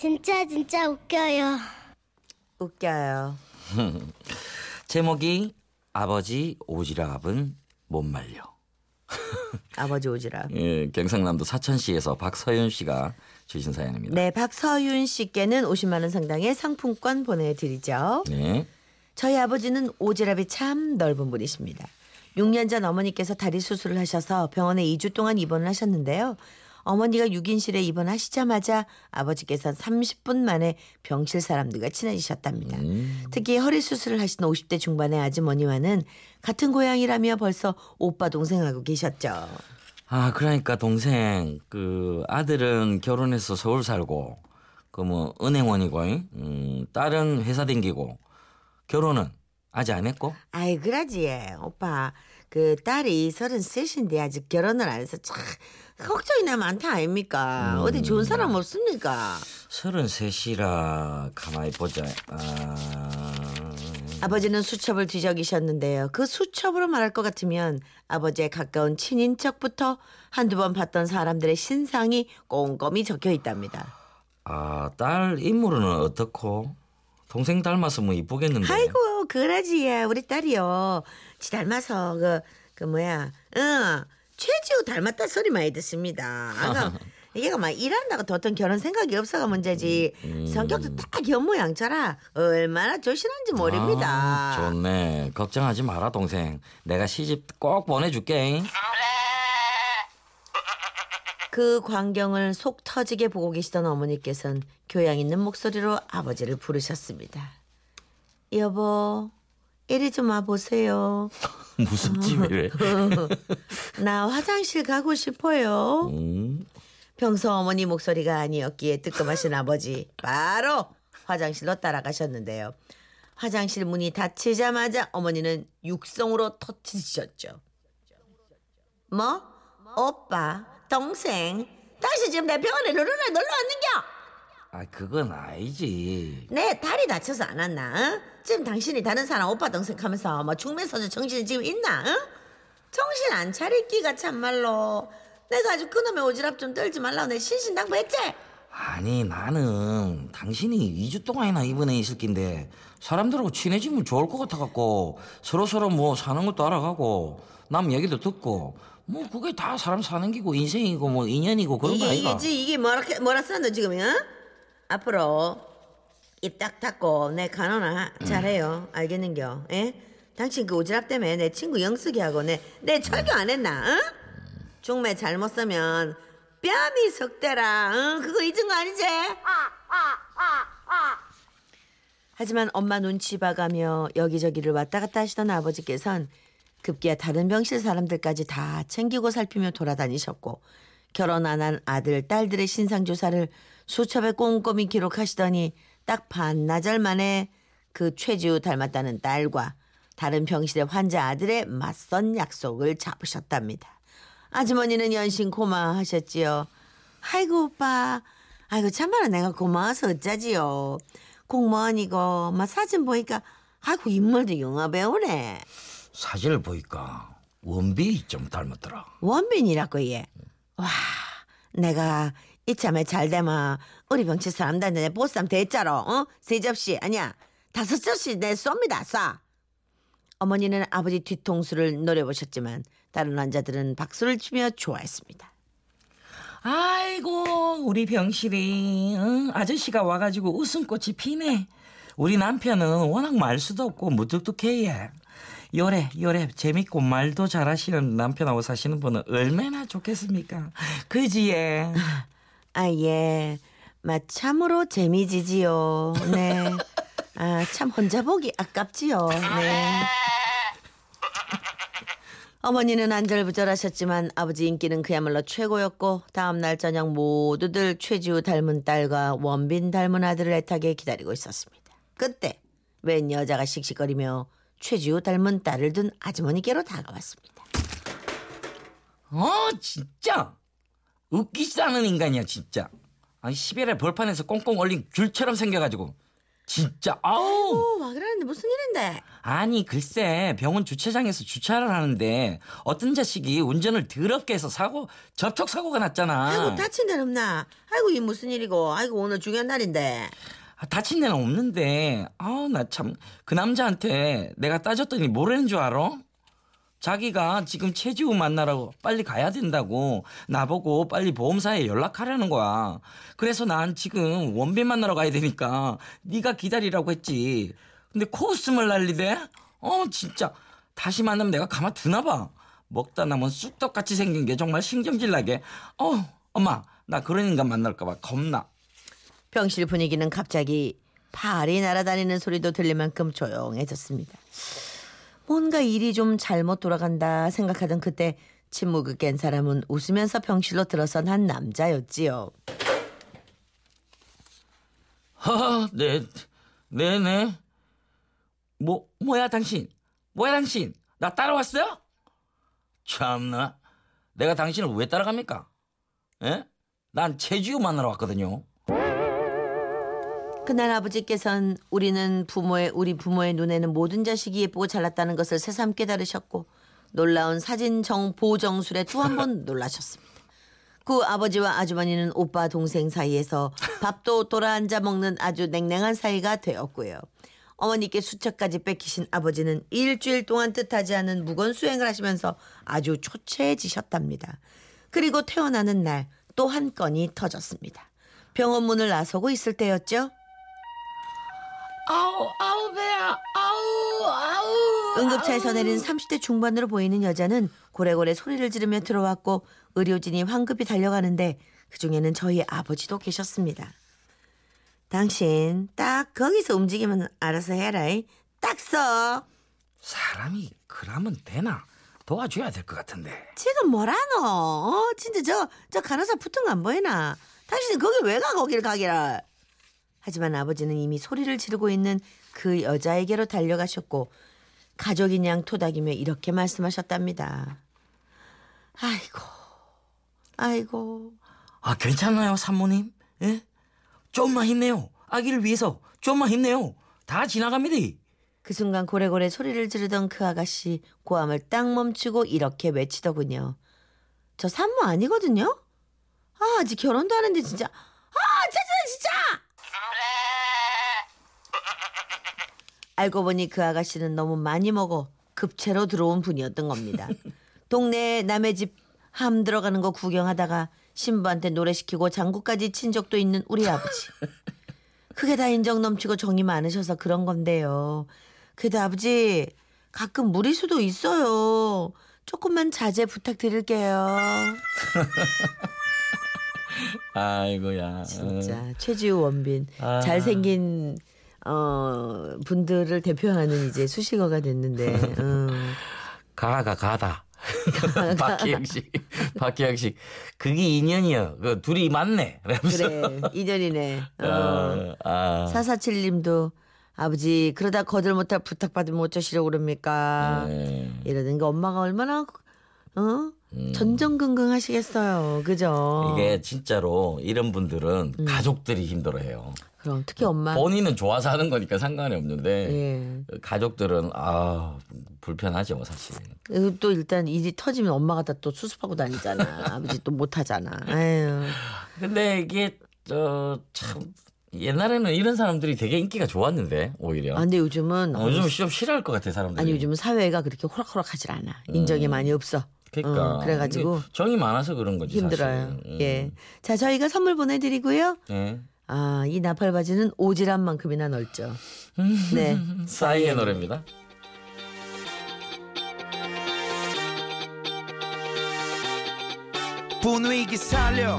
진짜 진짜 웃겨요. 웃겨요. 제목이 아버지 오지랖은 못 말려. 아버지 오지랖. 예, 경상남도 사천시에서 박서윤 씨가 주신 사연입니다. 네, 박서윤 씨께는 50만 원 상당의 상품권 보내드리죠. 네. 저희 아버지는 오지랖이 참 넓은 분이십니다. 6년 전 어머니께서 다리 수술을 하셔서 병원에 2주 동안 입원을 하셨는데요. 어머니가 6인실에 입원하시자마자 아버지께서 30분 만에 병실 사람들과 친해지셨답니다. 음. 특히 허리 수술을 하신 50대 중반의 아주머니와는 같은 고향이라며 벌써 오빠 동생하고 계셨죠. 아, 그러니까 동생 그 아들은 결혼해서 서울 살고 그 뭐 은행원이고 음, 딸은 회사 댕기고 결혼은 아직 안 했고? 아이 그러지. 오빠 그 딸이 33인데 아직 결혼을 안 해서 참 걱정이 나 많다 아닙니까? 어디 좋은 사람 없습니까? 33이라 가만히 보자. 아... 아버지는 수첩을 뒤적이셨는데요. 그 수첩으로 말할 것 같으면 아버지의 가까운 친인척부터 한두 번 봤던 사람들의 신상이 꼼꼼히 적혀 있답니다. 아, 딸 인물은 어떻고? 동생 닮아서 뭐 이쁘겠는데. 아이고 그러지 우리 딸이요 지 닮아서 그, 그 뭐야 응 최지우 닮았다 소리 많이 듣습니다 아까 얘가 막 일한다고 도통 결혼 생각이 없어가 문제지 성격도 딱 견모양처라 얼마나 조신한지 모릅니다 아, 좋네. 걱정하지 마라, 동생. 내가 시집 꼭 보내줄게. 그 광경을 속 터지게 보고 계시던 어머니께서는 교양 있는 목소리로 아버지를 부르셨습니다 여보 이리 좀 와 보세요 무슨 집이래? 나 화장실 가고 싶어요 음, 평소 어머니 목소리가 아니었기에 뜨끔하신 아버지 바로 화장실로 따라가셨는데요. 화장실 문이 닫히자마자 어머니는 육성으로 터치셨죠. 뭐? 오빠, 동생, 당신 지금 내 병원에 누르러 놀러 왔는겨? 아, 그건 아니지. 내 다리 다쳐서 안 왔나? 응? 지금 당신이 다른 사람 오빠 동생 하면서 뭐 죽면서도 정신이 지금 있나? 응? 정신 안 차릴 끼가 참말로 내가 아주 그놈의 오지랖 좀 떨지 말라고 내 신신당부했지? 아니, 나는 당신이 2주 동안이나 입원해 있을 낀데 사람들하고 친해지면 좋을 것 같아갖고 서로서로 뭐 사는 것도 알아가고 남 얘기도 듣고 뭐 그게 다 사람 사는 기고 인생이고 뭐 인연이고 그런 거 이게 아이가? 이게 이게 뭐라 뭐라 썼노 지금 응? 앞으로 입 딱 닫고 내 간호나 하- 잘해요 알겠는겨? 예? 당신 그 오지랖 때문에 내 친구 영숙이하고 내 내 철교 안 했나? 응? 중매 잘못 쓰면 뺨이 석대라 응? 그거 잊은 거 아니지? 하지만 엄마 눈치 봐가며 여기저기를 왔다 갔다 하시던 아버지께선 급기야 다른 병실 사람들까지 다 챙기고 살피며 돌아다니셨고 결혼 안 한 아들 딸들의 신상 조사를 수첩에 꼼꼼히 기록하시더니 딱 반나절 만에 그 최지우 닮았다는 딸과 다른 병실의 환자 아들의 맞선 약속을 잡으셨답니다. 아주머니는 연신 고마워하셨지요. 아이고 오빠, 아이고 참말로 내가 고마워서 어쩌지요. 공무원이고 막 사진 보니까 아이고 인물도 영화 배우네. 사진을 보니까 원빈이 좀 닮았더라. 원빈이라고 얘. 와, 내가 이참에 잘 되면 우리 병치 사람들한테 내 보쌈 대짜로 어? 세 접시 아니야 다섯 접시 내 쏩니다 쏴. 어머니는 아버지 뒤통수를 노려보셨지만 다른 환자들은 박수를 치며 좋아했습니다. 아이고 우리 병실이 응? 아저씨가 와가지고 웃음꽃이 피네. 우리 남편은 워낙 말수도 없고 무뚝뚝해. 요래 요래 재밌고 말도 잘하시는 남편하고 사시는 분은 얼마나 좋겠습니까? 그지예. 아, 예. 마, 참으로 재미지지요. 네. 아, 참 혼자 보기 아깝지요. 네. 어머니는 안절부절하셨지만 아버지 인기는 그야말로 최고였고 다음날 저녁 모두들 최지우 닮은 딸과 원빈 닮은 아들을 애타게 기다리고 있었습니다. 그때 웬 여자가 씩씩거리며 최지우 닮은 딸을 둔 아주머니께로 다가왔습니다. 어 진짜 웃기지 않은 인간이야 진짜. 아니 시베리아 벌판에서 꽁꽁 얼린 귤처럼 생겨가지고 진짜 아우 오, 와 그러는데 무슨 일인데? 아니 글쎄 병원 주차장에서 주차를 하는데 어떤 자식이 운전을 더럽게 해서 사고 접촉 사고가 났잖아. 아이고 다친 데는 없나? 아이고 이 무슨 일이고? 아이고 오늘 중요한 날인데. 아, 다친 데는 없는데 아 나 참 그 남자한테 내가 따졌더니 뭐라는 줄 알아? 자기가 지금 최지우 만나라고 빨리 가야 된다고 나보고 빨리 보험사에 연락하라는 거야. 그래서 난 지금 원빈 만나러 가야 되니까 네가 기다리라고 했지. 근데 코웃음을 날리대? 어 진짜 다시 만나면 내가 가만 두나 봐. 먹다 남은 쑥떡같이 생긴 게 정말 신경질 나게. 어 엄마 나 그런 인간 만날까 봐 겁나. 병실 분위기는 갑자기 팔이 날아다니는 소리도 들릴 만큼 조용해졌습니다. 뭔가 일이 좀 잘못 돌아간다 생각하던 그때 침묵을 깬 사람은 웃으면서 병실로 들어선 한 남자였지요. 하, 네, 네네. 뭐, 뭐야, 당신? 뭐야, 당신? 나 따라왔어요? 참나. 내가 당신을 왜 따라갑니까? 예? 난 최지우 만나러 왔거든요. 그날 아버지께선 우리는 부모의 우리 부모의 눈에는 모든 자식이 예쁘고 잘났다는 것을 새삼 깨달으셨고 놀라운 사진 정 보정술에 또 한 번 놀라셨습니다. 그 아버지와 아주머니는 오빠 동생 사이에서 밥도 돌아앉아 먹는 아주 냉랭한 사이가 되었고요. 어머니께 수첩까지 뺏기신 아버지는 일주일 동안 뜻하지 않은 무건 수행을 하시면서 아주 초췌해지셨답니다. 그리고 태어나는 날 또 한 건이 터졌습니다. 병원 문을 나서고 있을 때였죠. 아우, 아우, 배야. 아우, 아우. 응급차에서 내린 30대 중반으로 보이는 여자는 고래고래 소리를 지르며 들어왔고 의료진이 황급히 달려가는데 그중에는 저희 아버지도 계셨습니다. 당신 딱 거기서 움직이면 알아서 해라. 딱 써. 사람이 그러면 되나? 도와줘야 될 것 같은데. 지금 뭐라노? 어, 진짜 저, 저 간호사 붙은 거 안 보이나? 당신이 거기 왜 가, 거기를 가기를. 하지만 아버지는 이미 소리를 지르고 있는 그 여자에게로 달려가셨고, 가족인 양 토닥이며 이렇게 말씀하셨답니다. 아이고, 아이고, 아, 괜찮나요, 산모님? 예? 좀만 힘내요. 아기를 위해서 좀만 힘내요. 다 지나갑니다. 그 순간 고래고래 소리를 지르던 그 아가씨 고함을 딱 멈추고 이렇게 외치더군요. 저 산모 아니거든요? 아, 아직 결혼도 하는데 진짜. 아, 진짜 진짜! 알고 보니 그 아가씨는 너무 많이 먹어 급체로 들어온 분이었던 겁니다. 동네에 남의 집 함 들어가는 거 구경하다가 신부한테 노래시키고 장구까지 친 적도 있는 우리 아버지. 그게 다 인정 넘치고 정이 많으셔서 그런 건데요. 그래도 아버지 가끔 무리수도 있어요. 조금만 자제 부탁드릴게요. 아이고야. 진짜 최지우 원빈 아. 잘생긴 어 분들을 대표하는 이제 수식어가 됐는데 음. 가가 가다. 박희영 씨, 박희영 씨, 그게 인연이요. 그 둘이 맞네. 그래 인연이네. 어. 어, 아, 사사칠님도 아버지 그러다 거들 못할 부탁받으면 어쩌시려고 그럽니까? 네. 이러는 게 엄마가 얼마나 어 전전긍긍 하시겠어요, 그죠? 음. 이게 진짜로 이런 분들은 가족들이 힘들어해요. 그럼 특히 엄마 본인은 좋아서 하는 거니까 상관이 없는데 예. 가족들은 아 불편하죠 사실. 그리고 또 일단 일이 터지면 엄마가 다 또 수습하고 다니잖아. 아버지 또 못하잖아. 아유. 근데 이게 저참 옛날에는 이런 사람들이 되게 인기가 좋았는데 오히려. 아, 근데 요즘은 어, 요즘 좀 싫어할 것 같아 사람들이. 아니 요즘은 사회가 그렇게 호락호락하질 않아. 인정이 많이 없어. 그러니까 어, 그래가지고 정이 많아서 그런 거지. 힘들어요. 사실. 음. 예. 자 저희가 선물 보내드리고요. 예. 아이 나팔 바지는 오지랖 만큼이나 넓죠. 네. 싸이의 노래입니다. 분위기 살려